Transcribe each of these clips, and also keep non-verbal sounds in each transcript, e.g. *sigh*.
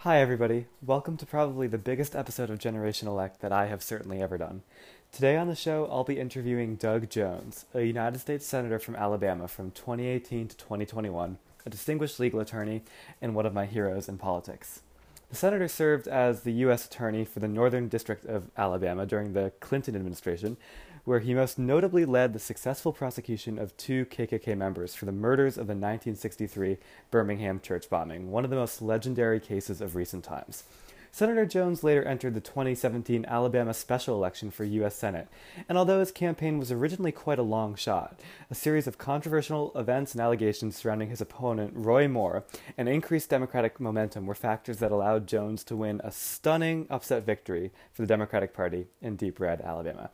Hi, everybody. Welcome to probably the biggest episode of Generation Elect that I have certainly ever done. Today on the show, I'll be interviewing Doug Jones, a United States Senator from Alabama from 2018 to 2021, a distinguished legal attorney, and one of my heroes in politics. The senator served as the U.S. Attorney for the Northern District of Alabama during the Clinton administration, where he most notably led the successful prosecution of two KKK members for the murders of the 1963 Birmingham church bombing, one of the most legendary cases of recent times. Senator Jones later entered the 2017 Alabama special election for U.S. Senate, and although his campaign was originally quite a long shot, a series of controversial events and allegations surrounding his opponent, Roy Moore, and increased Democratic momentum were factors that allowed Jones to win a stunning upset victory for the Democratic Party in deep red Alabama.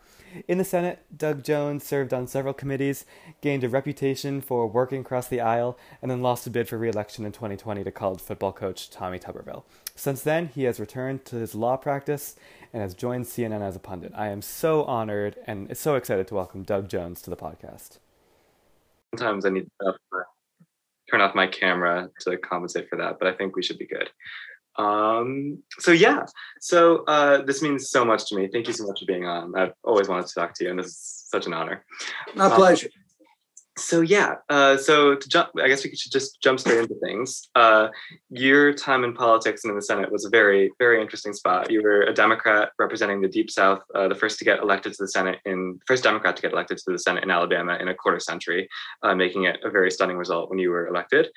In the Senate, Doug Jones served on several committees, gained a reputation for working across the aisle, and then lost a bid for re election in 2020 to college football coach Tommy Tuberville. Since then, he has returned to his law practice and has joined CNN as a pundit. I am so honored and so excited to welcome Doug Jones to the podcast. Sometimes I need to turn off my camera to compensate for that, but I think we should be good. Um, so yeah, so uh, this means so much to me. Thank you so much for being on. I've always wanted to talk to you, and this is such an honor. My pleasure. So yeah, uh, so to jump, I guess we should just jump straight into things. Uh, your time in politics and in the Senate was a very, very interesting spot. You were a Democrat representing the Deep South, uh, the first to get elected to the Senate in first Democrat to get elected to the Senate in Alabama in a quarter century, uh, making it a very stunning result when you were elected.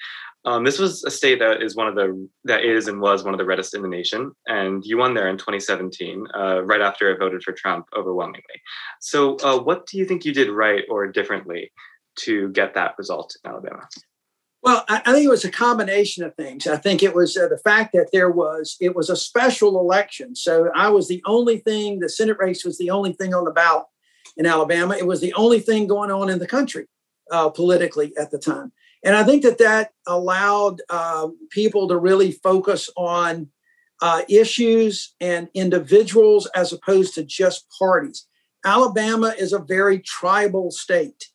Um, this was a state that is one of the that is and was one of the reddest in the nation, and you won there in 2017, uh, right after it voted for Trump overwhelmingly. So, uh, what do you think you did right or differently? To get that result in Alabama? Well, I, think it was a combination of things. I think it was uh, the fact that there was it was a special election, so I was the only thing. The Senate race was the only thing on the ballot in Alabama. It was the only thing going on in the country uh, politically at the time, and I think that that allowed uh, people to really focus on uh, issues and individuals as opposed to just parties. Alabama is a very tribal state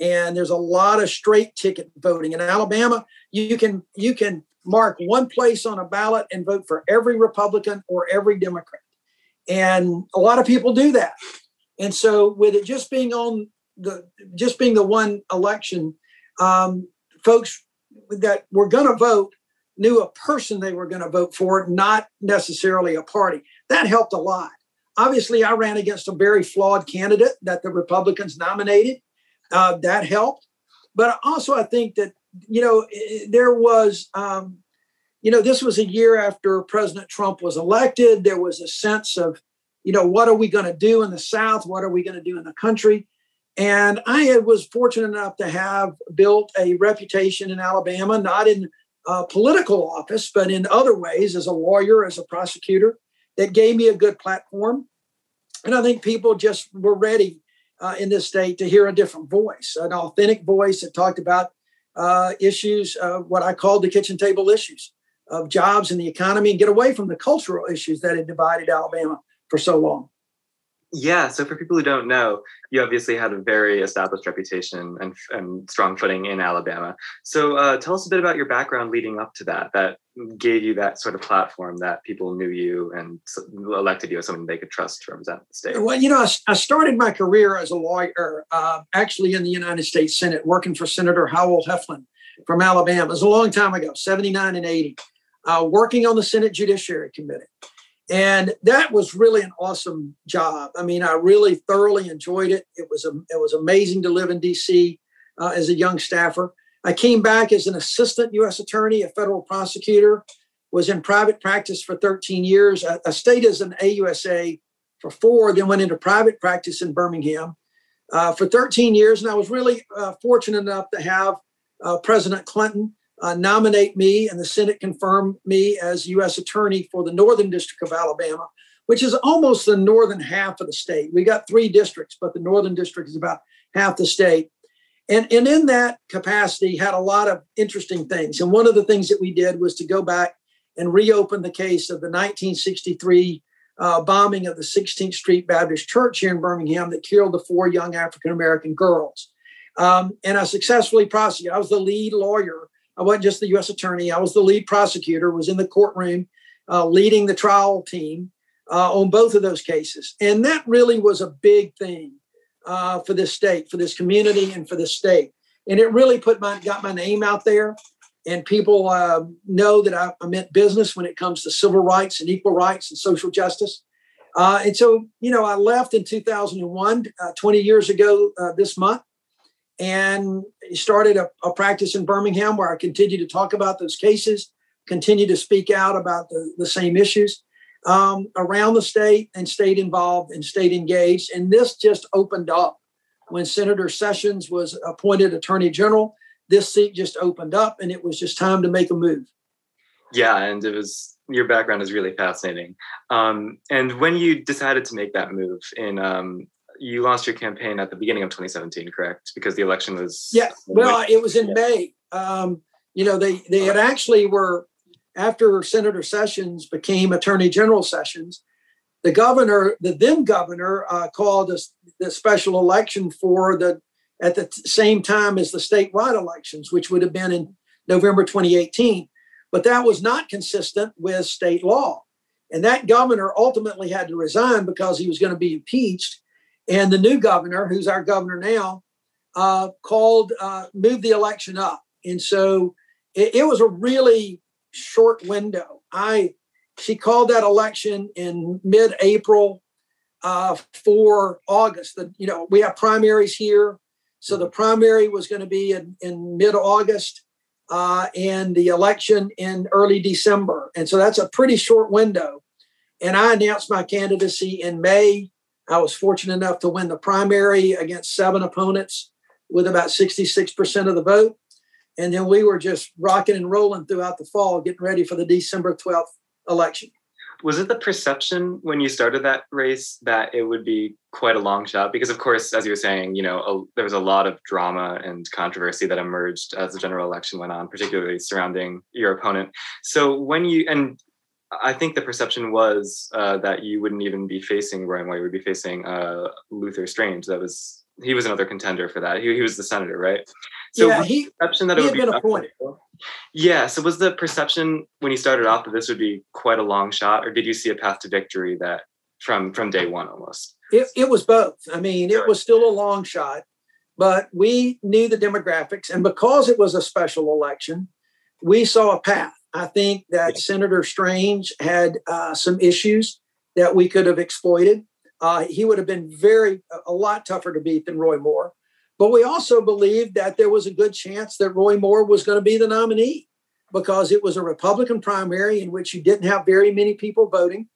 and there's a lot of straight ticket voting in Alabama. You can you can mark one place on a ballot and vote for every Republican or every Democrat, and a lot of people do that. And so, with it just being on the just being the one election, um, folks that were going to vote knew a person they were going to vote for, not necessarily a party. That helped a lot. Obviously, I ran against a very flawed candidate that the Republicans nominated uh, that helped. But also, I think that, you know, there was, um, you know, this was a year after President Trump was elected. There was a sense of, you know, what are we going to do in the South? What are we going to do in the country? And I was fortunate enough to have built a reputation in Alabama, not in uh, political office, but in other ways as a lawyer, as a prosecutor, that gave me a good platform. And I think people just were ready uh, in this state to hear a different voice, an authentic voice that talked about uh, issues, uh, what I called the kitchen table issues of jobs and the economy, and get away from the cultural issues that had divided Alabama for so long. Yeah. So for people who don't know, you obviously had a very established reputation and, and strong footing in Alabama. So uh, tell us a bit about your background leading up to that, that gave you that sort of platform that people knew you and elected you as someone they could trust to represent the state. Well, you know, I, I started my career as a lawyer, uh, actually in the United States Senate, working for Senator Howell Heflin from Alabama. It was a long time ago, 79 and 80, uh, working on the Senate Judiciary Committee. And that was really an awesome job. I mean, I really thoroughly enjoyed it. It was a, it was amazing to live in D.C. Uh, as a young staffer. I came back as an assistant U.S. attorney, a federal prosecutor, was in private practice for 13 years. I, I stayed as an AUSA for four, then went into private practice in Birmingham uh, for 13 years. And I was really uh, fortunate enough to have uh, President Clinton uh, nominate me and the Senate confirm me as U.S. Attorney for the Northern District of Alabama, which is almost the northern half of the state. We got three districts, but the Northern District is about half the state. And, and in that capacity, had a lot of interesting things. And one of the things that we did was to go back and reopen the case of the 1963 uh, bombing of the 16th Street Baptist Church here in Birmingham that killed the four young African American girls. Um, and I successfully prosecuted. I was the lead lawyer I wasn't just the U.S. attorney. I was the lead prosecutor. Was in the courtroom uh, leading the trial team uh, on both of those cases. And that really was a big thing uh, for this state, for this community, and for the state. And it really put my got my name out there, and people uh, know that I, I meant business when it comes to civil rights and equal rights and social justice. Uh, and so, you know, I left in 2001, uh, 20 years ago uh, this month, and started a, a, practice in Birmingham where I continue to talk about those cases, continue to speak out about the, the same issues um, around the state and stayed involved and stayed engaged. And this just opened up when Senator Sessions was appointed Attorney General. This seat just opened up, and it was just time to make a move. Yeah, and it was your background is really fascinating. Um, and when you decided to make that move in um, you launched your campaign at the beginning of 2017, correct? Because the election was yeah. Well, it was in yeah. May. Um, you know, they they had actually were after Senator Sessions became Attorney General Sessions, the governor, the then governor, uh, called a, the special election for the at the t- same time as the statewide elections, which would have been in November 2018. But that was not consistent with state law. And that governor ultimately had to resign because he was going to be impeached. And the new governor, who's our governor now, uh, called, uh, moved the election up. And so it, it was a really short window. I she called that election in mid-April uh, for August. The, you know, we have primaries here, so the primary was going to be in, in mid-August, uh, and the election in early December. And so that's a pretty short window. And I announced my candidacy in May. I was fortunate enough to win the primary against seven opponents with about 66% of the vote. And then we were just rocking and rolling throughout the fall, getting ready for the December 12th election. Was it the perception when you started that race that it would be quite a long shot? Because, of course, as you were saying, you know, a, there was a lot of drama and controversy that emerged as the general election went on, particularly surrounding your opponent. So, when you, and I think the perception was uh, that you wouldn't even be facing Roy Moore, you would be facing uh, Luther Strange. That was he was another contender for that. He, he was the senator, right? So yeah, he perception that he it would had be been appointed. Yeah. So was the perception when he started off that this would be quite a long shot, or did you see a path to victory that from from day one almost? It it was both. I mean, it was still a long shot, but we knew the demographics, and because it was a special election, we saw a path. I think that. Senator Strange had uh, some issues that we could have exploited. Uh, he would have been very a lot tougher to beat than Roy Moore. But we also believed that there was a good chance that Roy Moore was going to be the nominee because it was a Republican primary in which you didn't have very many people voting.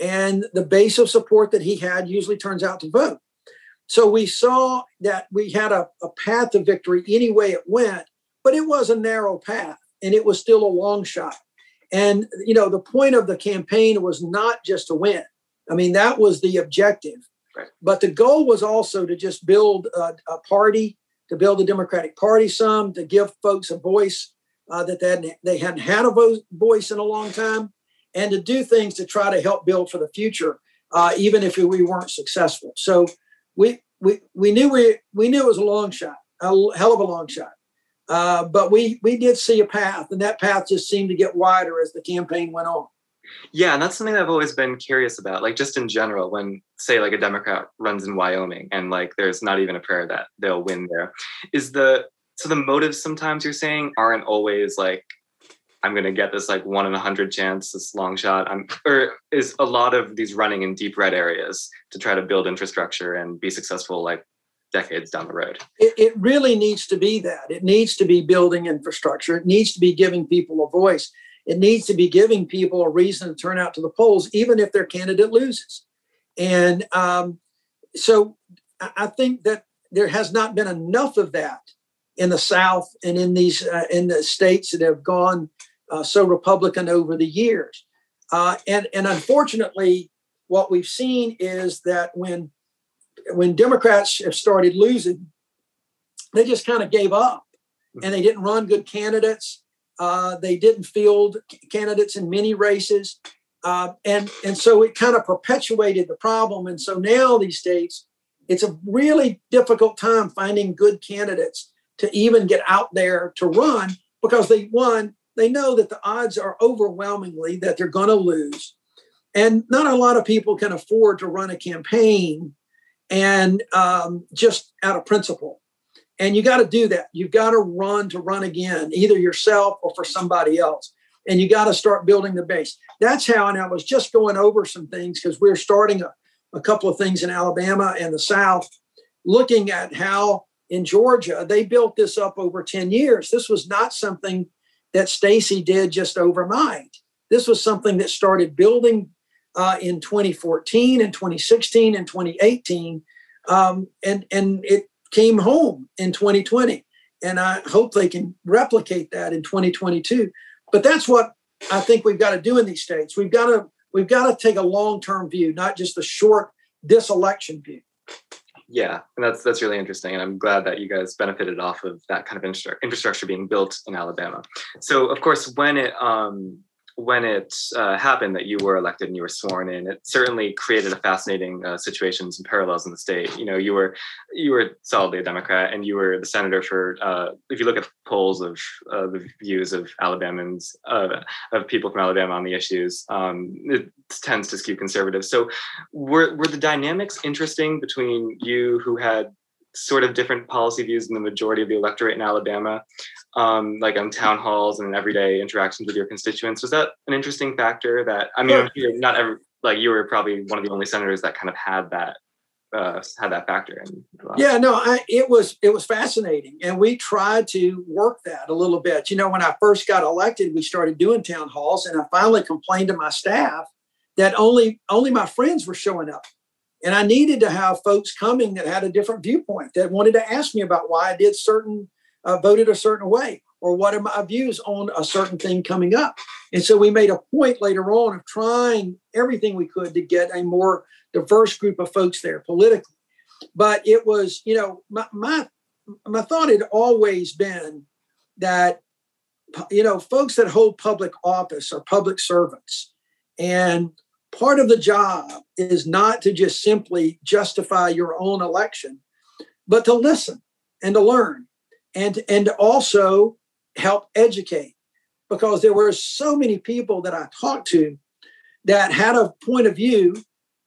And the base of support that he had usually turns out to vote. So we saw that we had a, a path to victory any way it went, but it was a narrow path and it was still a long shot. And, you know, the point of the campaign was not just to win. I mean, that was the objective. Right. But the goal was also to just build a, a, party, to build the Democratic Party some, to give folks a voice uh, that they hadn't, they hadn't had a vo- voice in a long time, and to do things to try to help build for the future, uh, even if we weren't successful. So we we we knew we we knew it was a long shot, a hell of a long shot. Uh, but we we did see a path, and that path just seemed to get wider as the campaign went on. Yeah, and that's something I've always been curious about. Like just in general, when say like a Democrat runs in Wyoming and like there's not even a prayer that they'll win there, is the so the motives sometimes you're saying aren't always like I'm gonna get this like one in a hundred chance, this long shot. I'm or is a lot of these running in deep red areas to try to build infrastructure and be successful like decades down the road. It, it really needs to be that. It needs to be building infrastructure. It needs to be giving people a voice. It needs to be giving people a reason to turn out to the polls, even if their candidate loses. And um, so I think that there has not been enough of that in the South and in these uh, in the states that have gone uh, so Republican over the years. Uh, and and unfortunately, what we've seen is that when when Democrats have started losing, they just kind of gave up and they didn't run good candidates. Uh, they didn't field candidates in many races. Uh, and, and so it kind of perpetuated the problem. And so now these states, it's a really difficult time finding good candidates to even get out there to run because they, one, they know that the odds are overwhelmingly that they're going to lose. And not a lot of people can afford to run a campaign and um, just out of principle. And you got to do that. You've got to run to run again, either yourself or for somebody else. And you got to start building the base. That's how, and I was just going over some things because we're starting a, a couple of things in Alabama and the South, looking at how in Georgia they built this up over 10 years. This was not something that Stacey did just overnight. This was something that started building uh, in 2014 and 2016 and 2018, um, and and it came home in 2020. And I hope they can replicate that in 2022. But that's what I think we've got to do in these states. We've got to we've got to take a long term view, not just a short this election view. Yeah, and that's that's really interesting, and I'm glad that you guys benefited off of that kind of infrastructure being built in Alabama. So, of course, when it um, when it uh, happened that you were elected and you were sworn in, it certainly created a fascinating uh, situations and parallels in the state. You know, you were you were solidly a Democrat, and you were the senator for. Uh, if you look at polls of the views of Alabamans, of people from Alabama on the issues, um, it tends to skew conservative. So, were were the dynamics interesting between you, who had sort of different policy views than the majority of the electorate in Alabama, um, like on town halls and everyday interactions with your constituents. Was that an interesting factor? That I mean, sure. not every like you were probably one of the only senators that kind of had that uh, had that factor in. Yeah, no, I, it was it was fascinating, and we tried to work that a little bit. You know, when I first got elected, we started doing town halls, and I finally complained to my staff that only only my friends were showing up. And I needed to have folks coming that had a different viewpoint that wanted to ask me about why I did certain, uh, voted a certain way, or what are my views on a certain thing coming up. And so we made a point later on of trying everything we could to get a more diverse group of folks there politically. But it was, you know, my my, my thought had always been that, you know, folks that hold public office are public servants. And part of the job is not to just simply justify your own election, but to listen and to learn and, and also help educate. Because there were so many people that I talked to that had a point of view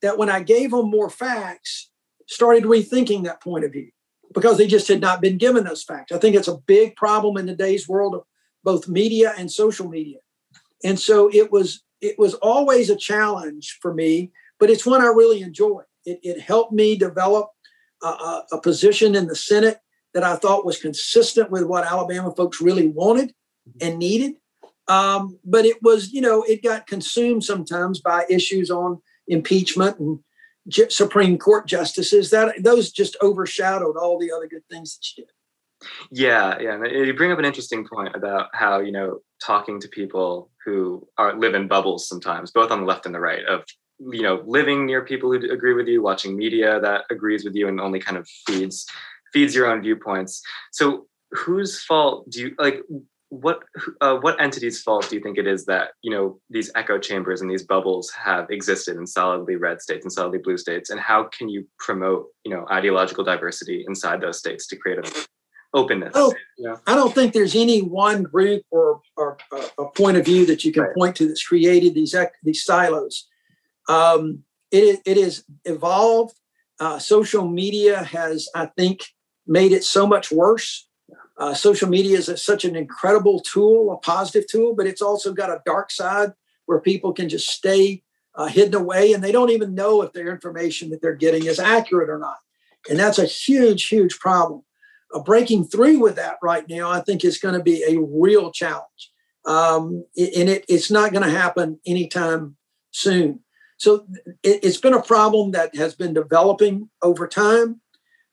that when I gave them more facts, started rethinking that point of view because they just had not been given those facts. I think it's a big problem in today's world of both media and social media. And so it was it was always a challenge for me, but it's one I really enjoy. It, it helped me develop a, a, position in the Senate that I thought was consistent with what Alabama folks really wanted mm-hmm. and needed. Um, but it was, you know, it got consumed sometimes by issues on impeachment and Supreme Court justices. That those just overshadowed all the other good things that you did. Yeah, yeah. And you bring up an interesting point about how, you know, talking to people who are live in bubbles sometimes, both on the left and the right, of you know, living near people who agree with you, watching media that agrees with you and only kind of feeds feeds your own viewpoints. So whose fault do you like what uh, what entity's fault do you think it is that you know these echo chambers and these bubbles have existed in solidly red states and solidly blue states and how can you promote you know ideological diversity inside those states to create a openness. Oh, yeah. I don't think there's any one group or, or uh, a point of view that you can right. point to that's created these these silos. Um, it it is evolved. Uh, social media has, I think, made it so much worse. Uh, social media is a, such an incredible tool, a positive tool, but it's also got a dark side where people can just stay uh, hidden away and they don't even know if their information that they're getting is accurate or not. And that's a huge, huge problem breaking through with that right now, I think is going to be a real challenge. Um, and it, it's not going to happen anytime soon. So it, has been a problem that has been developing over time.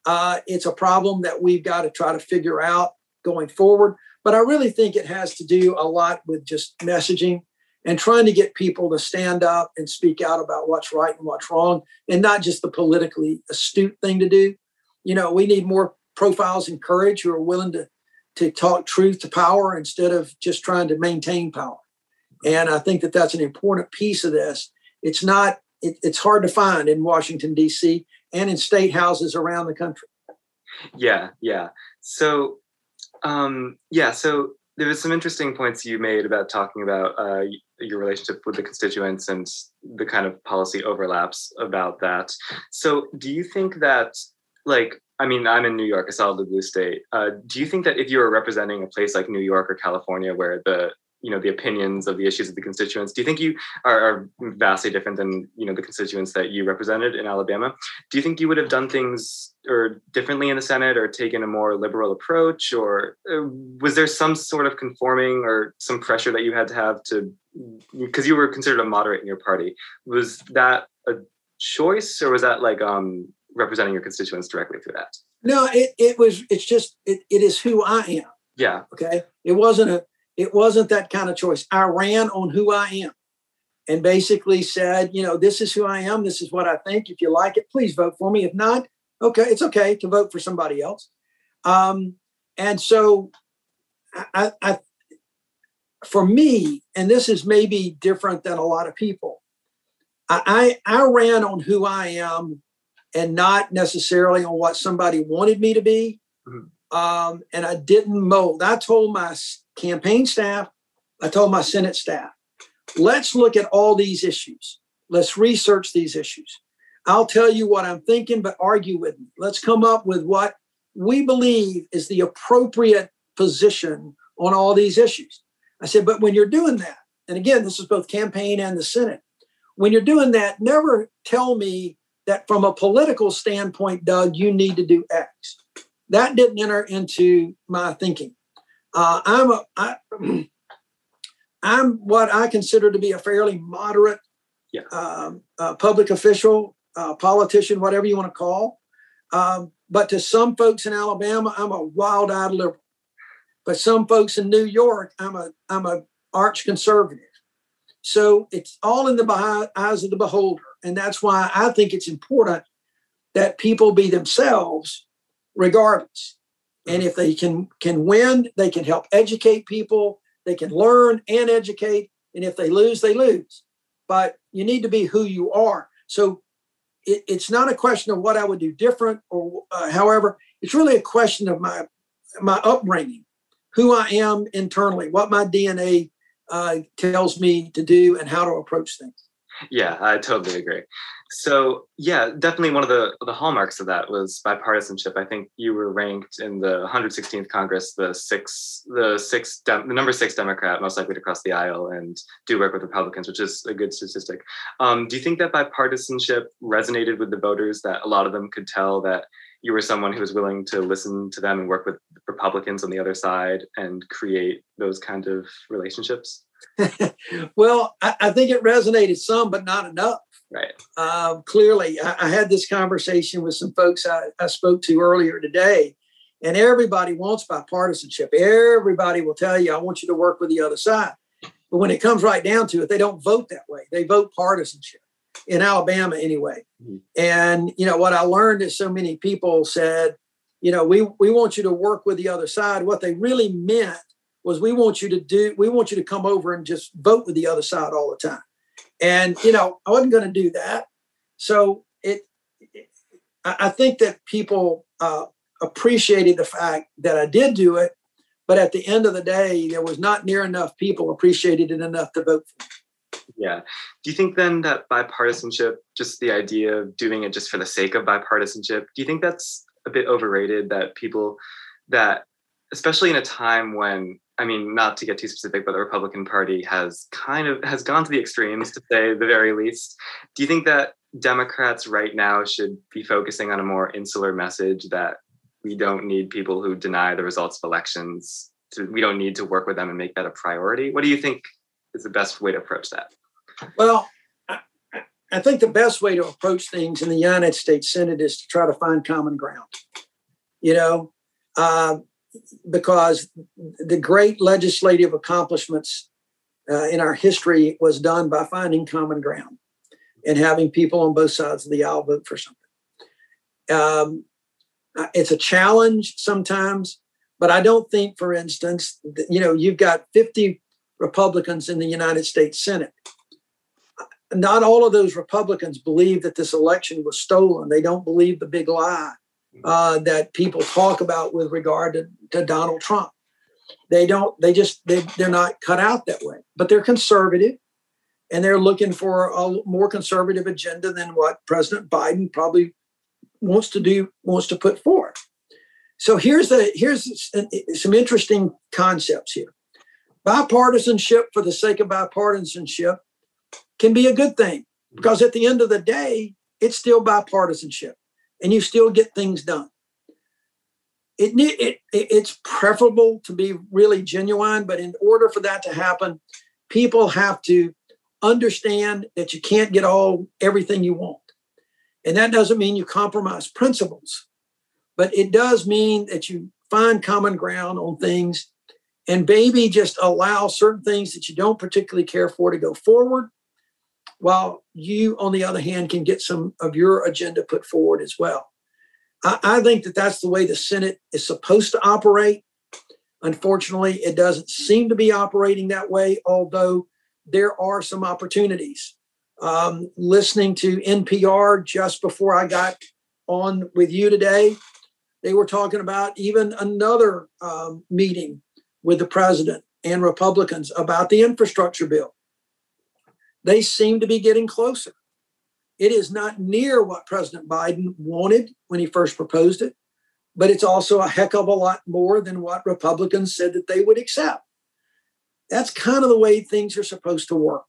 Uh, it's a problem that we've got to try to figure out going forward. But I really think it has to do a lot with just messaging and trying to get people to stand up and speak out about what's right and what's wrong, and not just the politically astute thing to do. You know, we need more profiles in courage who are willing to to talk truth to power instead of just trying to maintain power. And I think that that's an important piece of this. It's not. It, it's hard to find in Washington D.C. and in state houses around the country. Yeah, yeah. So, um, yeah. So there was some interesting points you made about talking about uh, your relationship with the constituents and the kind of policy overlaps about that. So, do you think that, like, I mean, I'm in New York, a solidly blue state. Uh, do you think that if you were representing a place like New York or California, where the you know the opinions of the issues of the constituents. Do you think you are, are, vastly different than you know the constituents that you represented in alabama? Do you think you would have done things or differently in the senate or taken a more liberal approach? Or uh, was there some sort of conforming or some pressure that you had to have to because you were considered a moderate in your party was that a choice or was that like um representing your constituents directly through that? No it, it was it's just it, it is who i am. Yeah. Okay? It wasn't a it wasn't that kind of choice. I ran on who I am and basically said, you know, this is who I am. This is what I think. If you like it, please vote for me. If not, okay, it's okay to vote for somebody else. Um, and so I, I, for me, and this is maybe different than a lot of people, I, I, I ran on who I am and not necessarily on what somebody wanted me to be. Mm-hmm. Um, and I didn't mold. I told my campaign staff, I told my Senate staff, let's look at all these issues. Let's research these issues. I'll tell you what I'm thinking, but argue with me. Let's come up with what we believe is the appropriate position on all these issues. I said, but when you're doing that, and again, this is both campaign and the Senate, when you're doing that, never tell me that from a political standpoint, Doug, you need to do X. That didn't enter into my thinking. Uh, I'm a, I, *clears throat* I'm what I consider to be a fairly moderate yeah. um, uh, public official, uh, politician, whatever you want to call. Um, but to some folks in Alabama, I'm a wild-eyed liberal. But some folks in New York, I'm a I'm a arch conservative. So it's all in the eyes of the beholder, and that's why I think it's important that people be themselves, regardless. And if they can can win, they can help educate people. They can learn and educate. And if they lose, they lose. But you need to be who you are. So it, it's not a question of what I would do different or uh, however. It's really a question of my my upbringing, who I am internally, what my DNA uh, tells me to do, and how to approach things. Yeah, I totally agree. So yeah, definitely one of the the hallmarks of that was bipartisanship. I think you were ranked in the 116th Congress, the six, the six, the number six Democrat most likely to cross the aisle and do work with Republicans, which is a good statistic. Um, do you think that bipartisanship resonated with the voters? That a lot of them could tell that you were someone who was willing to listen to them and work with Republicans on the other side and create those kind of relationships? *laughs* well, I, I, think it resonated some, but not enough. Right. Uh, clearly, I, I, had this conversation with some folks I, I spoke to earlier today, and everybody wants bipartisanship. Everybody will tell you, I want you to work with the other side. But when it comes right down to it, they don't vote that way. They vote partisanship in Alabama anyway. Mm-hmm. And you know what I learned is so many people said, you know, we we want you to work with the other side. What they really meant was we want you to do we want you to come over and just vote with the other side all the time and you know i wasn't going to do that so it, it i think that people uh, appreciated the fact that i did do it but at the end of the day there was not near enough people appreciated it enough to vote for me yeah do you think then that bipartisanship just the idea of doing it just for the sake of bipartisanship do you think that's a bit overrated that people that especially in a time when I mean, not to get too specific, but the Republican Party has kind of has gone to the extremes, to say the very least. Do you think that Democrats right now should be focusing on a more insular message that we don't need people who deny the results of elections? To, we don't need to work with them and make that a priority. What do you think is the best way to approach that? Well, I, I think the best way to approach things in the United States Senate is to try to find common ground. You know, uh, because the great legislative accomplishments uh, in our history was done by finding common ground and having people on both sides of the aisle vote for something. Um, it's a challenge sometimes, but I don't think, for instance, that, you know, you've got 50 Republicans in the United States Senate. Not all of those Republicans believe that this election was stolen. They don't believe the big lie uh, that people talk about with regard to, to Donald Trump. They don't. They just they they're not cut out that way. But they're conservative, and they're looking for a more conservative agenda than what President Biden probably wants to do wants to put forth. So here's the here's some interesting concepts here. Bipartisanship for the sake of bipartisanship can be a good thing mm-hmm. because at the end of the day, it's still bipartisanship, and you still get things done. It, it, it it's preferable to be really genuine, but in order for that to happen, people have to understand that you can't get all everything you want. And that doesn't mean you compromise principles, but it does mean that you find common ground on things and maybe just allow certain things that you don't particularly care for to go forward, while you, on the other hand, can get some of your agenda put forward as well. I, I think that that's the way the Senate is supposed to operate. Unfortunately, it doesn't seem to be operating that way, although there are some opportunities. Um, listening to NPR just before I got on with you today, they were talking about even another um, meeting with the president and Republicans about the infrastructure bill. They seem to be getting closer. It is not near what President Biden wanted when he first proposed it, but it's also a heck of a lot more than what Republicans said that they would accept. That's kind of the way things are supposed to work.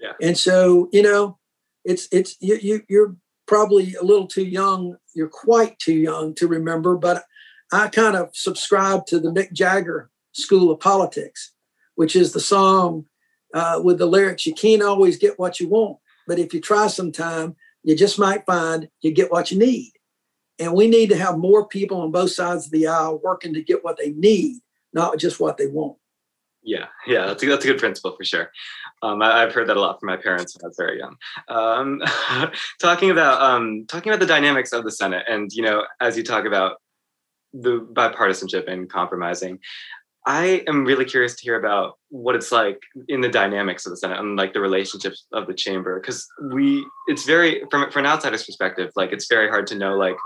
Yeah. And so, you know, it's it's you, you you're probably a little too young. You're quite too young to remember, but I kind of subscribe to the Mick Jagger school of politics, which is the song uh, with the lyrics, "You can't always get what you want, but if you try sometime, you just might find you get what you need." And we need to have more people on both sides of the aisle working to get what they need, not just what they want. Yeah, yeah, that's a, that's a good principle for sure. Um, I, have heard that a lot from my parents when I was very young. Um, *laughs* talking about um, talking about the dynamics of the Senate, and you know, as you talk about the bipartisanship and compromising, I am really curious to hear about what it's like in the dynamics of the Senate and like the relationships of the chamber. Because we, it's very from from an outsider's perspective, like it's very hard to know like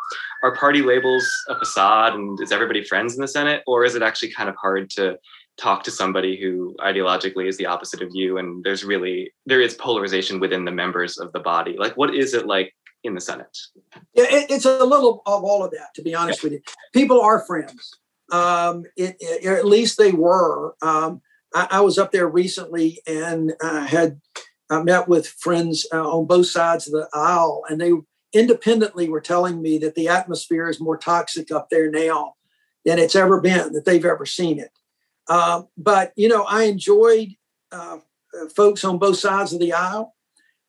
are party labels a facade and is everybody friends in the Senate, or is it actually kind of hard to talk to somebody who ideologically is the opposite of you and there's really there is polarization within the members of the body? Like what is it like in the senate? Yeah it, it's a little of all of that to be honest with you. People are friends um, it, it, at least they were. Um, I, I, was up there recently and I had I met with friends uh, on both sides of the aisle, and they independently were telling me that the atmosphere is more toxic up there now than it's ever been, that they've ever seen it. Uh, but you know, I enjoyed uh, folks on both sides of the aisle.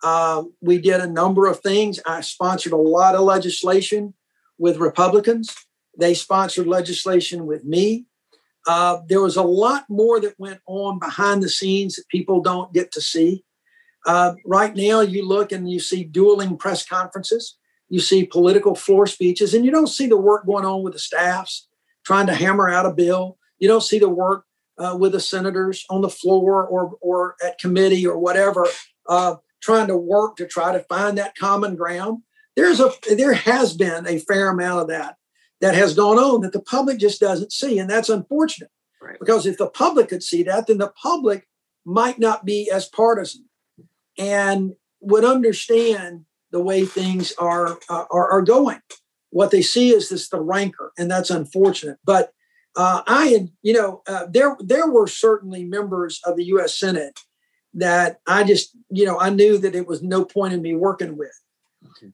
Um, we did a number of things. I sponsored a lot of legislation with Republicans. They sponsored legislation with me. Uh, there was a lot more that went on behind the scenes that people don't get to see. Uh, right now, you look and you see dueling press conferences, you see political floor speeches, and you don't see the work going on with the staffs trying to hammer out a bill. You don't see the work uh, with the senators on the floor or, or at committee or whatever, uh, trying to work to try to find that common ground. There's a there has been a fair amount of that that has gone on that the public just doesn't see. And that's unfortunate right. because if the public could see that, then the public might not be as partisan and would understand the way things are, uh, are, are, going. What they see is this the rancor, and that's unfortunate. But uh, I had, you know, uh, there there were certainly members of the U.S. Senate that I just, you know, I knew that it was no point in me working with.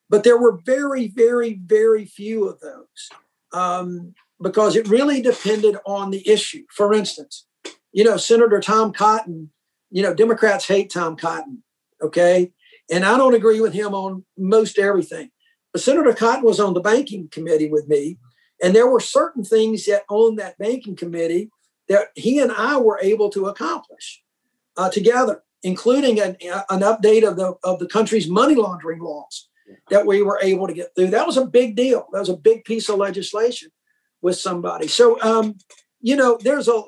But there were very, very, very few of those um, because it really depended on the issue. For instance, you know, Senator Tom Cotton, you know, Democrats hate Tom Cotton, okay? And I don't agree with him on most everything. But Senator Cotton was on the banking committee with me, and there were certain things that on that banking committee that he and I were able to accomplish uh, together, including an, an update of the of the country's money laundering laws that we were able to get through. That was a big deal. That was a big piece of legislation with somebody. So, um, you know, there's a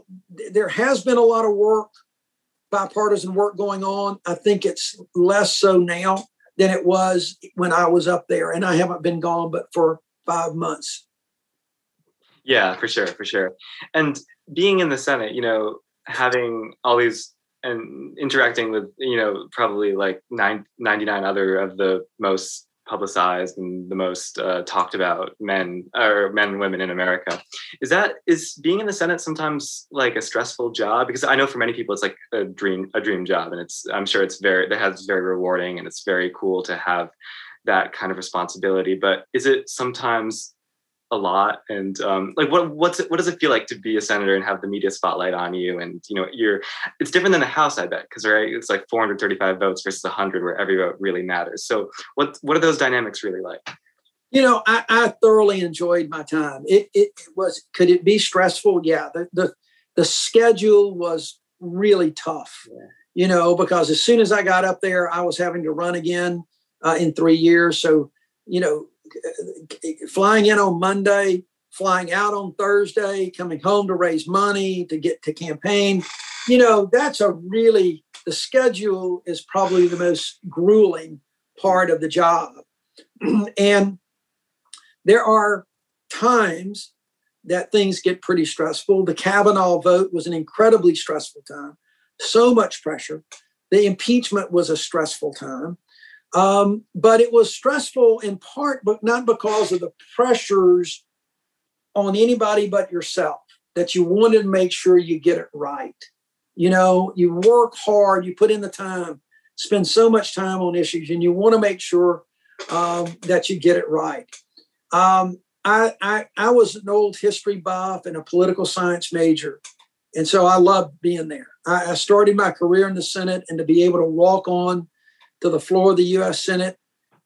there has been a lot of work, bipartisan work going on. I think it's less so now than it was when I was up there, and I haven't been gone but for five months. Yeah, for sure, for sure. And being in the Senate, you know, having all these and interacting with, you know, probably like nine, 99 other of the most publicized and the most uh, talked about men or men and women in America. Is that is being in the Senate sometimes like a stressful job? Because I know for many people it's like a dream a dream job, and it's I'm sure it's very that has very rewarding and it's very cool to have that kind of responsibility. But is it sometimes a lot. And um, like what what's it, what does it feel like to be a senator and have the media spotlight on you? And you know you're it's different than the house i bet because right it's like 435 votes versus 100 where every vote really matters. So what what are those dynamics really like? You know i, I thoroughly enjoyed my time. It, it, it was could it be stressful? Yeah the the, the schedule was really tough yeah. you know because as soon as i got up there i was having to run again uh, in three years. So you know flying in on Monday, flying out on Thursday, coming home to raise money to get to campaign. You know, that's a really, the schedule is probably the most grueling part of the job. *clears throat* and there are times that things get pretty stressful. The Kavanaugh vote was an incredibly stressful time, so much pressure. The impeachment was a stressful time. Um, but it was stressful in part, but not because of the pressures on anybody but yourself, that you wanted to make sure you get it right. You know, you work hard, you put in the time, spend so much time on issues, and you want to make sure um, that you get it right. Um, I, I, I was an old history buff and a political science major. And so I loved being there. I, I started my career in the Senate and to be able to walk on to the floor of the U.S. Senate,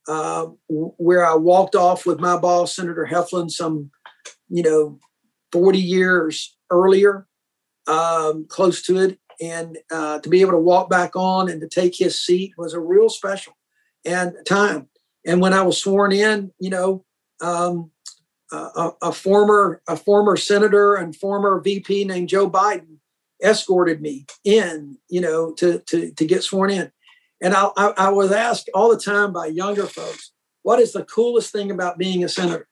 uh, where I walked off with my boss, Senator Heflin, some, you know, 40 years earlier, um, close to it. And uh, to be able to walk back on and to take his seat was a real special and time. And when I was sworn in, you know, um, a, a, former a former senator and former VP named Joe Biden escorted me in, you know, to to to get sworn in. And I, I, I was asked all the time by younger folks, what is the coolest thing about being a senator?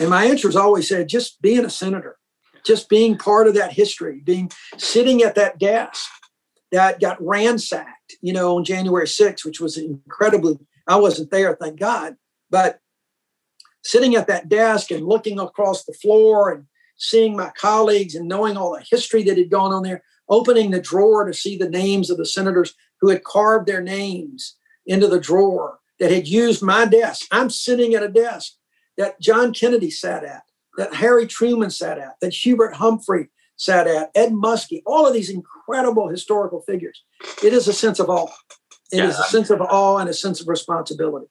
And my answer is always said, just being a senator, just being part of that history, being sitting at that desk that got ransacked, you know, on January 6th, which was incredibly, I wasn't there, thank God, but sitting at that desk and looking across the floor and seeing my colleagues and knowing all the history that had gone on there, opening the drawer to see the names of the senators who had carved their names into the drawer that had used my desk. I'm sitting at a desk that John Kennedy sat at, that Harry Truman sat at, that Hubert Humphrey sat at, Ed Muskie, all of these incredible historical figures. It is a sense of awe. It yeah, is a sense of awe and a sense of responsibility.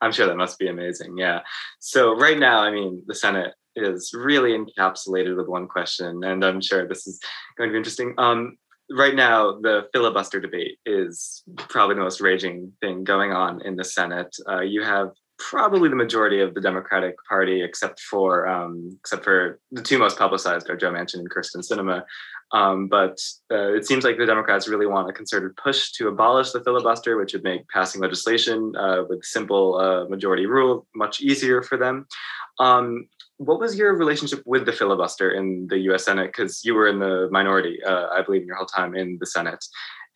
I'm sure that must be amazing. Yeah. So right now, I mean, the Senate is really encapsulated with one question, and I'm sure this is going to be interesting. Um, right now, the filibuster debate is probably the most raging thing going on in the Senate. Uh, you have probably the majority of the Democratic Party, except for um, except for the two most publicized are Joe Manchin and Kyrsten Sinema. Um, but uh, it seems like the Democrats really want a concerted push to abolish the filibuster, which would make passing legislation uh, with simple uh, majority rule much easier for them. Um, what was your relationship with the filibuster in the U.S. Senate? Because you were in the minority, uh, I believe, in your whole time in the Senate.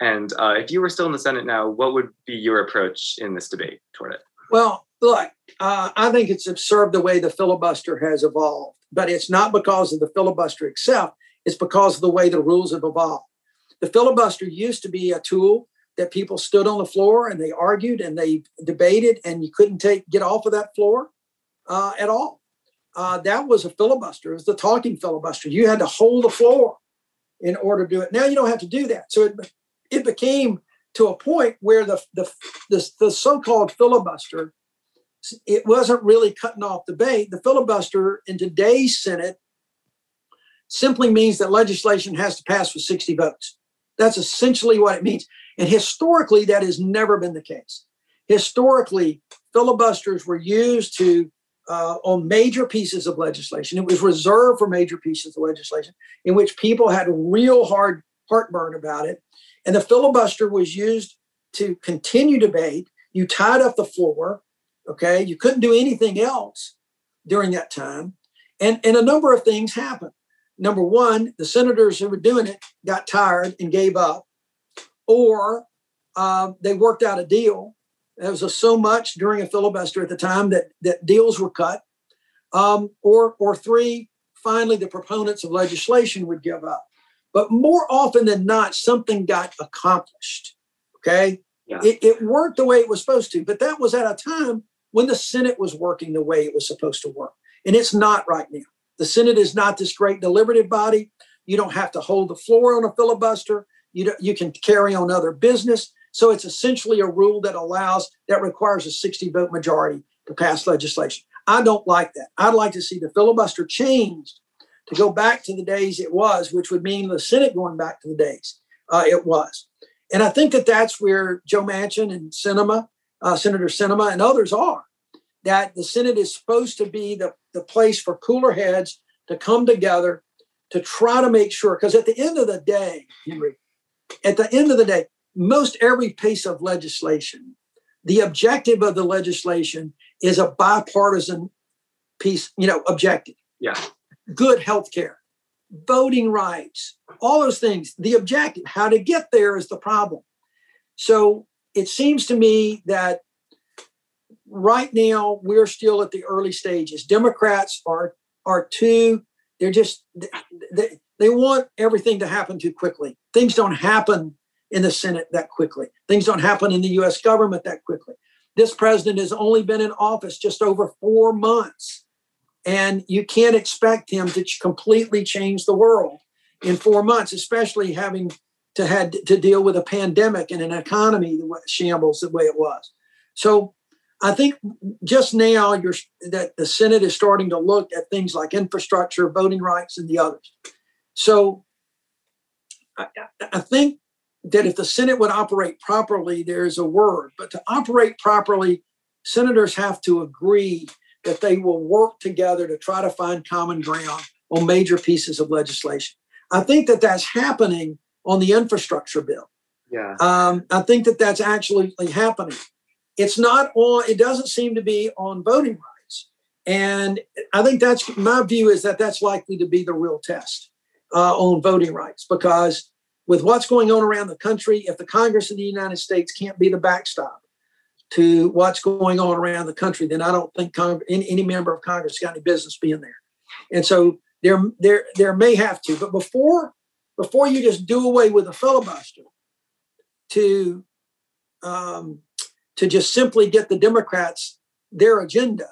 And uh, if you were still in the Senate now, what would be your approach in this debate toward it? Well, look, uh, I think it's absurd the way the filibuster has evolved, but it's not because of the filibuster itself. It's because of the way the rules have evolved. The filibuster used to be a tool that people stood on the floor and they argued and they debated, and you couldn't take get off of that floor uh, at all uh, that was a filibuster. It was the talking filibuster. You had to hold the floor in order to do it. Now you don't have to do that. So it, it became to a point where the, the, the, the so-called filibuster, it wasn't really cutting off debate. The filibuster in today's Senate simply means that legislation has to pass with 60 votes. That's essentially what it means. And historically, that has never been the case. Historically, filibusters were used to uh, on major pieces of legislation. It was reserved for major pieces of legislation in which people had real hard heartburn about it. And the filibuster was used to continue debate. You tied up the floor, okay? You couldn't do anything else during that time. And, and a number of things happened. number one, the senators who were doing it got tired and gave up, or uh, they worked out a deal. There was so much during a filibuster at the time that that deals were cut, um, or or three, finally the proponents of legislation would give up. But more often than not, something got accomplished. Okay, Yeah. it, it worked the way it was supposed to, but that was at a time when the Senate was working the way it was supposed to work, and it's not right now. The Senate is not this great deliberative body. You don't have to hold the floor on a filibuster. You don't, you can carry on other business. So it's essentially a rule that allows that requires a 60 vote majority to pass legislation. I don't like that. I'd like to see the filibuster changed to go back to the days it was, which would mean the Senate going back to the days uh, it was. And I think that that's where Joe Manchin and Sinema, uh, Senator Sinema, and others are. That the Senate is supposed to be the, the place for cooler heads to come together to try to make sure. Because at the end of the day, Henry, at the end of the day, most every piece of legislation, the objective of the legislation is a bipartisan piece, you know, objective. Yeah. Good health care, voting rights, all those things. The objective, how to get there is the problem. So it seems to me that right now we're still at the early stages. Democrats are are too, they're just they, they want everything to happen too quickly. Things don't happen in the Senate that quickly. Things don't happen in the US government that quickly. This president has only been in office just over four months. And you can't expect him to completely change the world in four months, especially having to had to deal with a pandemic and an economy the way, shambles the way it was. So I think just now that the Senate is starting to look at things like infrastructure, voting rights, and the others. So I, I think that if the Senate would operate properly, there's a word, but to operate properly, senators have to agree that they will work together to try to find common ground on major pieces of legislation. I think that that's happening on the infrastructure bill. Yeah. Um, I think that that's actually happening. It's not on, it doesn't seem to be on voting rights. And I think that's my view is that that's likely to be the real test uh, on voting rights because with what's going on around the country, if the Congress of the United States can't be the backstop to what's going on around the country, then I don't think Cong- any, any member of Congress got any business being there. And so there, there, there may have to. But before, before you just do away with a filibuster, to um, to just simply get the Democrats their agenda,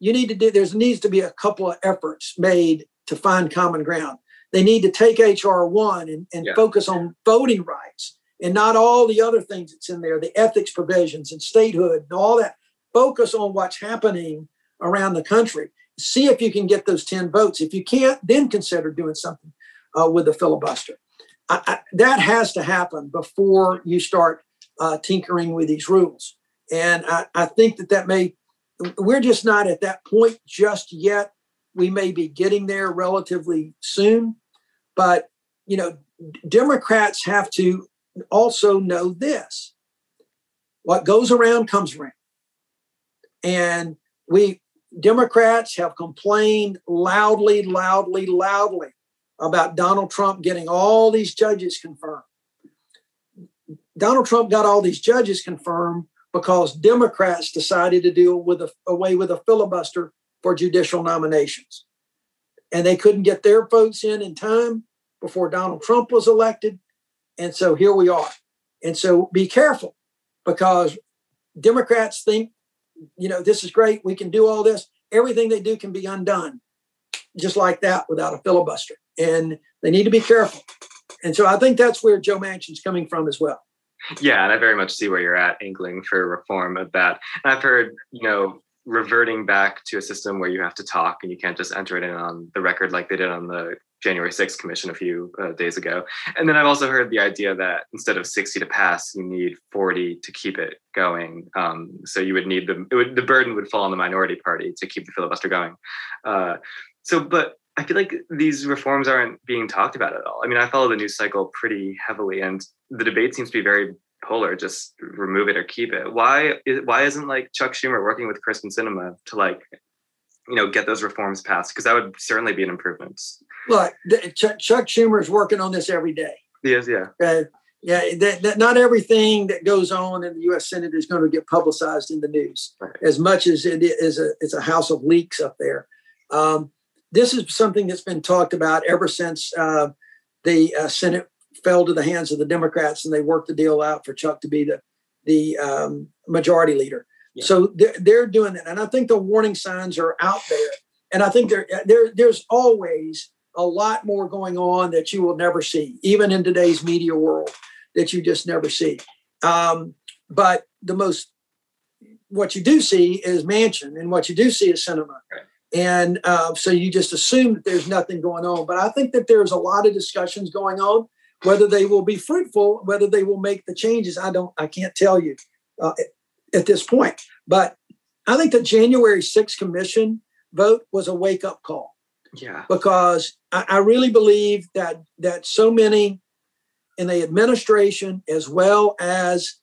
you need to do. There needs to be a couple of efforts made to find common ground. They need to take HR one and, and Yeah. focus on voting rights and not all the other things that's in there, the ethics provisions and statehood and all that. Focus on what's happening around the country. See if you can get those 10 votes. If you can't, then consider doing something uh, with the filibuster. I, I, that has to happen before you start uh, tinkering with these rules. And I, I think that that may, we're just not at that point just yet. We may be getting there relatively soon. But, you know, Democrats have to also know this what goes around comes around. And we, Democrats have complained loudly, loudly, loudly about Donald Trump getting all these judges confirmed. Donald Trump got all these judges confirmed because Democrats decided to deal with a, away with a filibuster for judicial nominations. And they couldn't get their votes in in time before Donald Trump was elected. And so here we are. And so be careful because Democrats think, you know, this is great. We can do all this. Everything they do can be undone just like that without a filibuster. And they need to be careful. And so I think that's where Joe Manchin's coming from as well. Yeah, and I very much see where you're at, angling for reform of that. And I've heard, you know, reverting back to a system where you have to talk and you can't just enter it in on the record like they did on the January 6th commission a few uh, days ago. And then I've also heard the idea that instead of 60 to pass, you need 40 to keep it going. Um, so you would need the, would, the burden would fall on the minority party to keep the filibuster going. Uh, so, but I feel like these reforms aren't being talked about at all. I mean, I follow the news cycle pretty heavily, and the debate seems to be very polar. Just remove it or keep it. Why? Is, why isn't like Chuck Schumer working with Kyrsten Sinema to like, you know, get those reforms passed? Because that would certainly be an improvement. Look, Chuck, Chuck Schumer is working on this every day. Yes, yeah. Uh, yeah, that, that not everything that goes on in the U.S. Senate is going to get publicized in the news, right. as much as it is a it's a house of leaks up there. Um, this is something that's been talked about ever since uh, the uh, Senate fell to the hands of the Democrats and they worked the deal out for Chuck to be the the um, majority leader. Yeah. So they're, they're doing that, and I think the warning signs are out there. And I think there, there there's always a lot more going on that you will never see, even in today's media world, that you just never see. Um, but the most, what you do see is Manchin, and what you do see is Sinema. Right. And uh, so you just assume that there's nothing going on. But I think that there's a lot of discussions going on. Whether they will be fruitful, whether they will make the changes, I don't, I can't tell you uh, at this point. But I think the January 6th commission vote was a wake up call. Yeah. Because I, I really believe that that so many in the administration as well as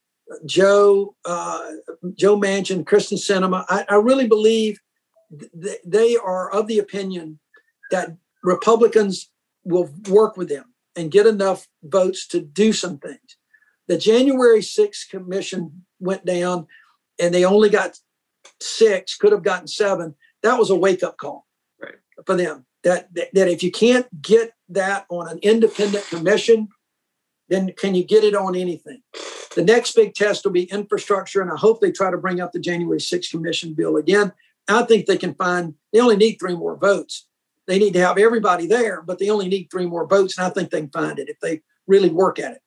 Joe uh, Joe Manchin, Kyrsten Sinema, I, I really believe th- they are of the opinion that Republicans will work with them and get enough votes to do some things. The January 6th commission went down and they only got six, could have gotten seven. That was a wake up call right. for them. That, that, that if you can't get that on an independent commission, then can you get it on anything? The next big test will be infrastructure, and I hope they try to bring up the January 6th commission bill again. I think they can find, they only need three more votes. They need to have everybody there, but they only need three more votes, and I think they can find it if they really work at it.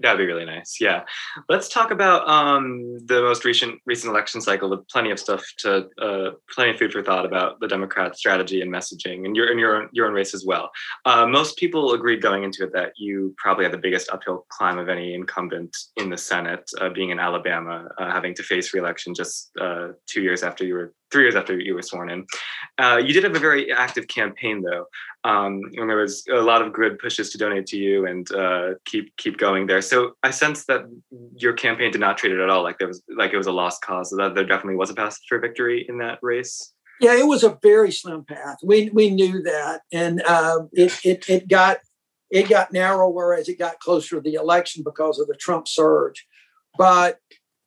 That'd be really nice. Yeah. Let's talk about um, the most recent recent election cycle. With plenty of stuff to, uh, plenty of food for thought about the Democrat strategy and messaging, and your in your your own race as well. Uh, most people agreed going into it that you probably had the biggest uphill climb of any incumbent in the Senate, uh, being in Alabama, uh, having to face reelection just uh, two years after you were three years after you were sworn in. Uh, you did have a very active campaign, though, um, and there was a lot of good pushes to donate to you and uh, keep keep going there. So I sense that your campaign did not treat it at all like there was like it was a lost cause. That there definitely was a path for victory in that race. Yeah, it was a very slim path. We we knew that, and uh, it, it it got it got narrower as it got closer to the election because of the Trump surge. But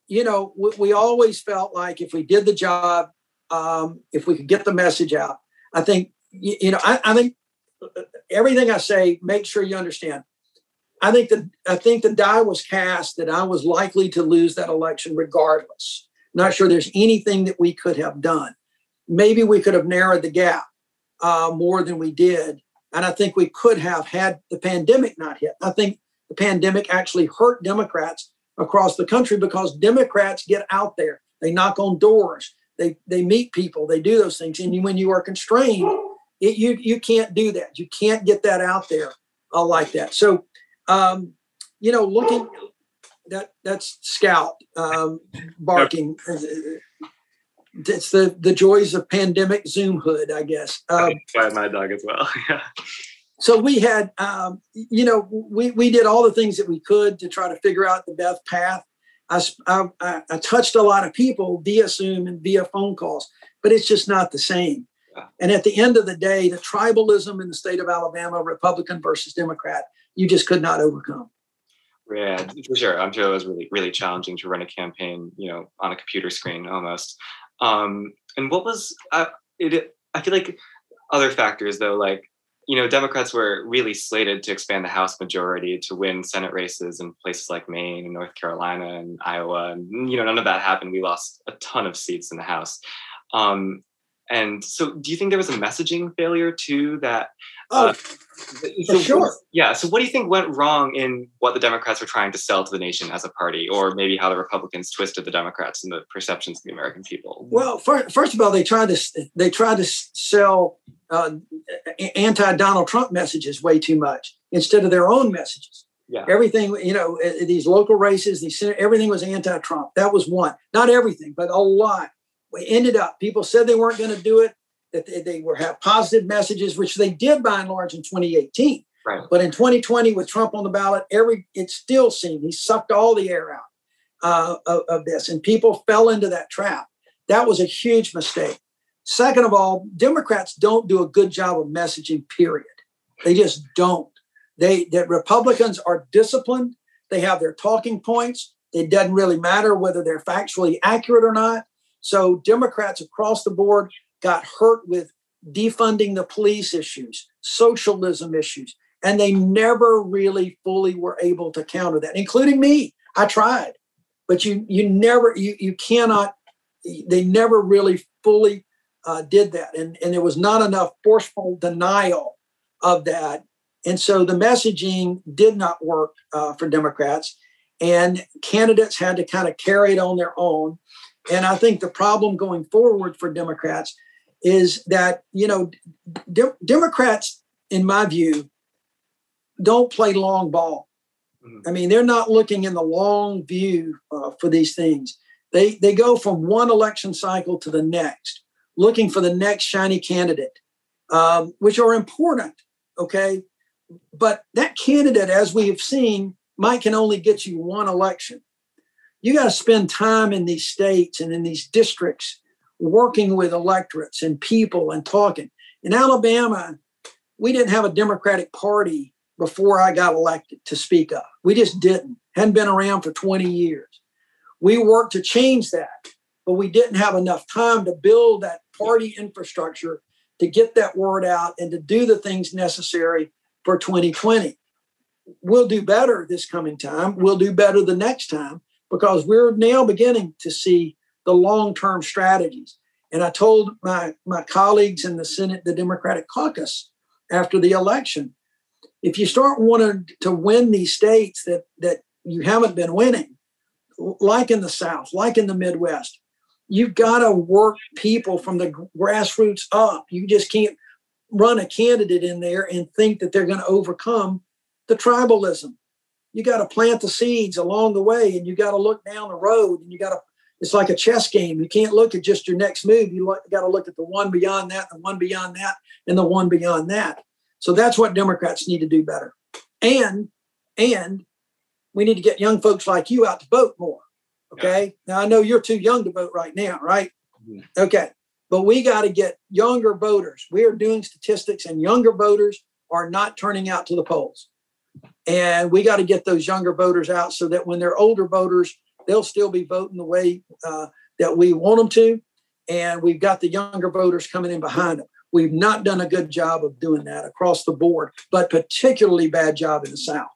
you know, we, we always felt like if we did the job, um, if we could get the message out. I think you, you know. I, I, think everything I say. Make sure you understand. I think that I think the die was cast that I was likely to lose that election regardless. Not sure there's anything that we could have done. Maybe we could have narrowed the gap uh, more than we did, and I think we could have had the pandemic not hit. I think the pandemic actually hurt Democrats across the country because Democrats get out there, they knock on doors, they they meet people, they do those things, and when you are constrained, it, you you can't do that. You can't get that out there uh, like that. So, um, you know, looking that that's Scout um, barking. It's the the joys of pandemic Zoom hood, I guess. Um, my dog as well. *laughs* yeah. So we had, um, you know, we we did all the things that we could to try to figure out the best path. I, I, I, touched a lot of people via Zoom and via phone calls, but it's just not the same. And at the end of the day, the tribalism in the state of Alabama, Republican versus Democrat, you just could not overcome. Yeah, for sure. I'm sure it was really, really challenging to run a campaign, you know, on a computer screen almost. Um, and what was uh, it? I feel like other factors though, like you know, Democrats were really slated to expand the House majority to win Senate races in places like Maine and North Carolina and Iowa. And, you know, none of that happened. We lost a ton of seats in the House. Um, and so, do you think there was a messaging failure too that Oh, uh, so sure. Yeah. So, what do you think went wrong in what the Democrats were trying to sell to the nation as a party, or maybe how the Republicans twisted the Democrats and the perceptions of the American people? Well, first, first of all, they tried to they tried to sell uh, anti Donald Trump messages way too much instead of their own messages. Yeah. Everything, you know, these local races, these everything was anti-Trump. That was one. Not everything, but a lot. We ended up. People said they weren't going to do it that they, they were have positive messages, which they did by and large in 2018. Right. But in 2020, with Trump on the ballot, every it still seemed he sucked all the air out uh, of, of this, and people fell into that trap. That was a huge mistake. Second of all, Democrats don't do a good job of messaging. Period. They just don't. They that Republicans are disciplined. They have their talking points. It doesn't really matter whether they're factually accurate or not. So Democrats across the board got hurt with defunding the police issues, socialism issues, and they never really fully were able to counter that, including me. I tried, but you you never you you cannot. They never really fully uh, did that, and and there was not enough forceful denial of that, and so the messaging did not work uh, for Democrats, and candidates had to kind of carry it on their own. And I think the problem going forward for Democrats is that you know de- Democrats, in my view, don't play long ball. Mm-hmm. I mean, they're not looking in the long view uh, for these things. They they go from one election cycle to the next, looking for the next shiny candidate, um, which are important. Okay, but that candidate, as we have seen, might can only get you one election. You got to spend time in these states and in these districts working with electorates and people and talking. In Alabama, we didn't have a Democratic Party before I got elected to speak of. We just didn't. Hadn't been around for 20 years. We worked to change that, but we didn't have enough time to build that party infrastructure to get that word out and to do the things necessary for 2020. We'll do better this coming time. We'll do better the next time because we're now beginning to see the long-term strategies. And I told my, my colleagues in the Senate, the Democratic caucus, after the election, if you start wanting to win these states that that you haven't been winning, like in the South, like in the Midwest, you've got to work people from the grassroots up. You just can't run a candidate in there and think that they're going to overcome the tribalism. You got to plant the seeds along the way, and you got to look down the road, and you got to it's like a chess game. You can't look at just your next move. You look, got to look at the one beyond that, the one beyond that, and the one beyond that. So that's what Democrats need to do better. And and we need to get young folks like you out to vote more. Okay. Now I know you're too young to vote right now, right? Mm-hmm. Okay. But we got to get younger voters. We are doing statistics, and younger voters are not turning out to the polls. And we got to get those younger voters out so that when they're older voters, they'll still be voting the way uh, that we want them to. And we've got the younger voters coming in behind them. We've not done a good job of doing that across the board, but particularly bad job in the South.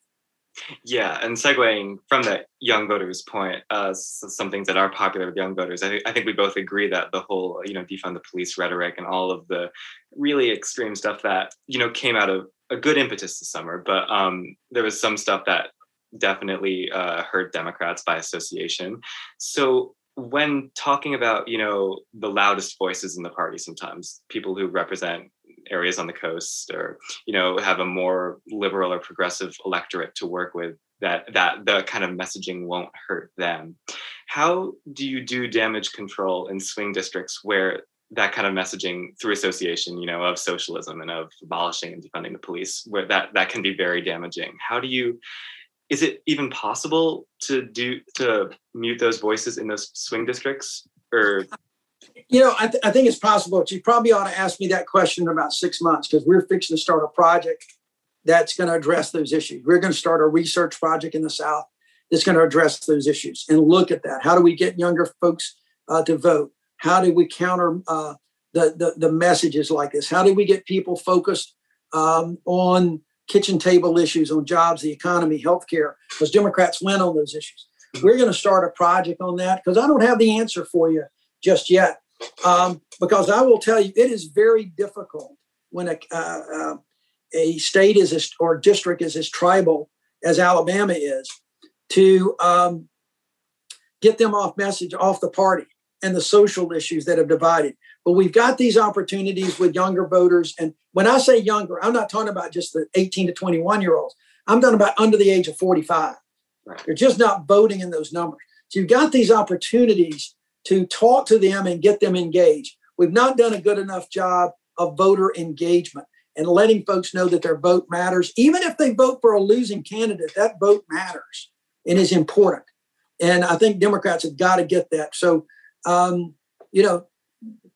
Yeah, and segueing from that young voters point, uh, some things that are popular with young voters, I, th- I think we both agree that the whole, you know, defund the police rhetoric and all of the really extreme stuff that, you know, came out of a good impetus this summer, but um, there was some stuff that definitely uh, hurt Democrats by association. So when talking about you know the loudest voices in the party, sometimes people who represent areas on the coast or you know have a more liberal or progressive electorate to work with that that the kind of messaging won't hurt them how do you do damage control in swing districts where that kind of messaging through association you know of socialism and of abolishing and defunding the police where that that can be very damaging. How do you is it even possible to do to mute those voices in those swing districts or? You know I, th- I think it's possible. But you probably ought to ask me that question in about six months because we're fixing to start a project that's going to address those issues. We're going to start a research project in the south that's going to address those issues and look at that. How do we get younger folks uh, to vote how do we counter uh, the, the, the messages like this how do we get people focused um, on kitchen table issues on jobs, the economy, healthcare, because Democrats win on those issues. We're going to start a project on that because I don't have the answer for you just yet. Um, because I will tell you, it is very difficult when a, uh, uh, a state is as, or district is as tribal as Alabama is to um, get them off message, off the party, and the social issues that have divided. But we've got these opportunities with younger voters. And when I say younger, I'm not talking about just the 18 to 21 year olds. I'm talking about under the age of 45. Right. They're just not voting in those numbers. So you've got these opportunities to talk to them and get them engaged. We've not done a good enough job of voter engagement and letting folks know that their vote matters. Even if they vote for a losing candidate, that vote matters and is important. And I think Democrats have got to get that. So, um, you know,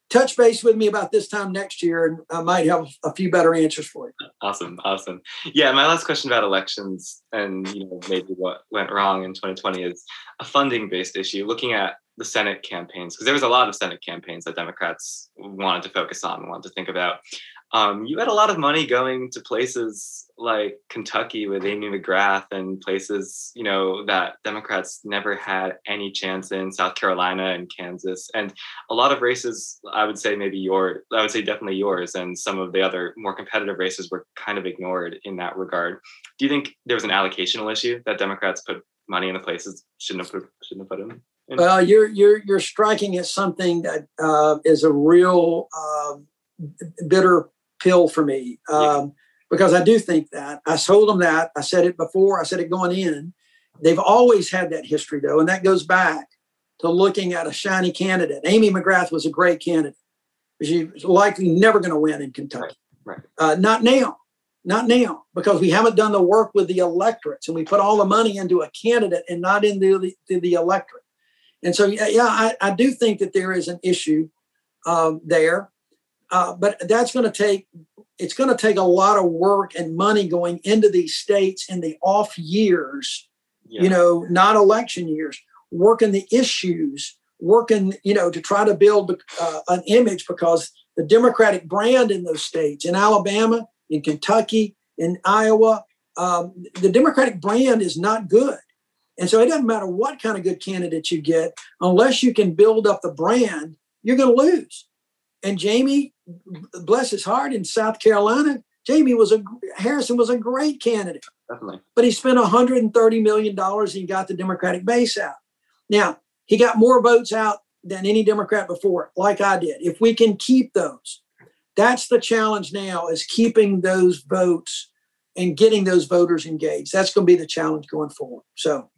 touch base with me about this time next year, and I might have a few better answers for you. Awesome, awesome. Yeah, my last question about elections and you know maybe what went wrong in 2020 is a funding-based issue. Looking at the Senate campaigns, because there was a lot of Senate campaigns that Democrats wanted to focus on, wanted to think about. Um, you had a lot of money going to places like Kentucky with Amy McGrath and places, you know, that Democrats never had any chance in South Carolina and Kansas. And a lot of races, I would say maybe your, I would say definitely yours and some of the other more competitive races were kind of ignored in that regard. Do you think there was an allocational issue that Democrats put money in the places shouldn't have put, shouldn't have put? In? Well, you're you're you're striking at something that uh, is a real uh, bitter pill for me. Um, yeah because I do think that. I told them that. I said it before. I said it going in. They've always had that history, though, and that goes back to looking at a shiny candidate. Amy McGrath was a great candidate. She's likely never going to win in Kentucky. Right. right. Uh, not now. Not now, because we haven't done the work with the electorates, and we put all the money into a candidate and not into the, the, the electorate. And so, yeah, yeah I, I, do think that there is an issue um, there, uh, but that's going to take it's going to take a lot of work and money going into these states in the off years, yeah. you know, not election years, working the issues, working, you know, to try to build uh, an image because the Democratic brand in those states, in Alabama, in Kentucky, in Iowa, um, the Democratic brand is not good. And so it doesn't matter what kind of good candidate you get, unless you can build up the brand, you're going to lose. And Jaime, bless his heart, in South Carolina, Jaime was a Harrison was a great candidate. Definitely. But he spent 130 million dollars and got the Democratic base out. Now he got more votes out than any Democrat before, like I did. If we can keep those, that's the challenge now: is keeping those votes and getting those voters engaged. That's going to be the challenge going forward. So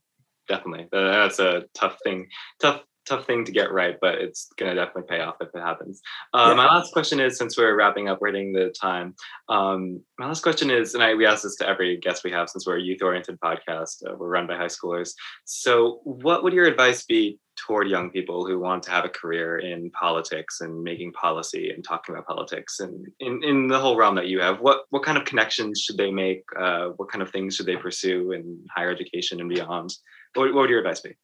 definitely, that's a tough thing. Tough tough thing to get right, but it's going to definitely pay off if it happens. Uh, yeah. My last question is, since we're wrapping up, we're hitting the time. Um, my last question is, and I, we ask this to every guest we have since we're a youth-oriented podcast. Uh, we're run by high schoolers. So, what would your advice be toward young people who want to have a career in politics and making policy and talking about politics and in, in the whole realm that you have? What what kind of connections should they make? Uh, what kind of things should they pursue in higher education and beyond? What, what would your advice be?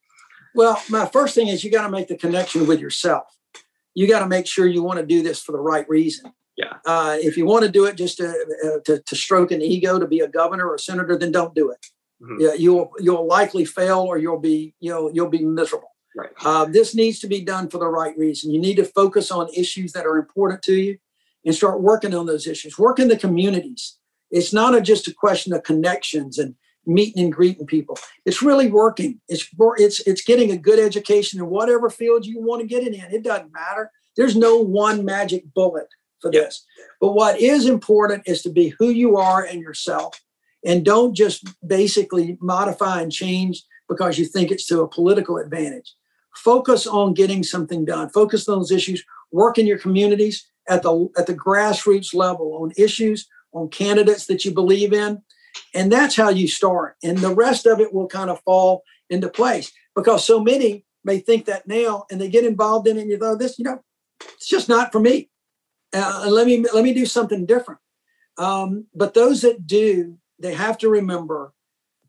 Well, my first thing is you got to make the connection with yourself. You got to make sure you want to do this for the right reason. Yeah. Uh, if you want to do it just to, uh, to, to stroke an ego to be a governor or a senator, then don't do it. Mm-hmm. Yeah, you'll you'll likely fail or you'll be you'll you'll be miserable. Right. Uh, this needs to be done for the right reason. You need to focus on issues that are important to you and start working on those issues. Work in the communities. It's not a, just a question of connections and meeting and greeting people. It's really working. It's it's it's getting a good education in whatever field you want to get it in. It doesn't matter. There's no one magic bullet for this. But what is important is to be who you are and yourself, and don't just basically modify and change because you think it's to a political advantage. Focus on getting something done. Focus on those issues. Work in your communities at the at the grassroots level on issues, on candidates that you believe in and that's how you start. And the rest of it will kind of fall into place because so many may think that now and they get involved in it and you go, this, you know, it's just not for me. Uh, let me let me do something different. Um, but those that do, they have to remember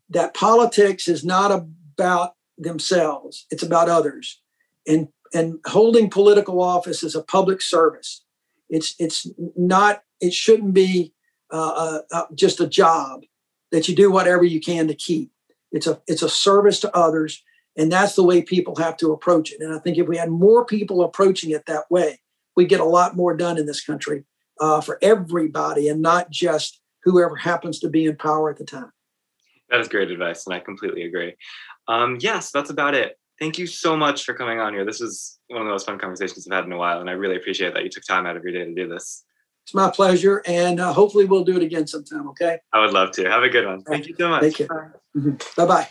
that politics is not about themselves; it's about others. And and holding political office is a public service. It's it's not. It shouldn't be uh, uh, uh just a job that you do whatever you can to keep. It's a it's a service to others, and that's the way people have to approach it. And I think if we had more people approaching it that way, we get a lot more done in this country uh, for everybody, and not just whoever happens to be in power at the time. That is great advice, and I completely agree. Um, yes, that's about it. Thank you so much for coming on here. This was one of the most fun conversations I've had in a while, and I really appreciate that you took time out of your day to do this. It's my pleasure. And uh, hopefully we'll do it again sometime. Okay. I would love to. Have a good one. Thank you so much. Take care. Mm-hmm. Bye bye.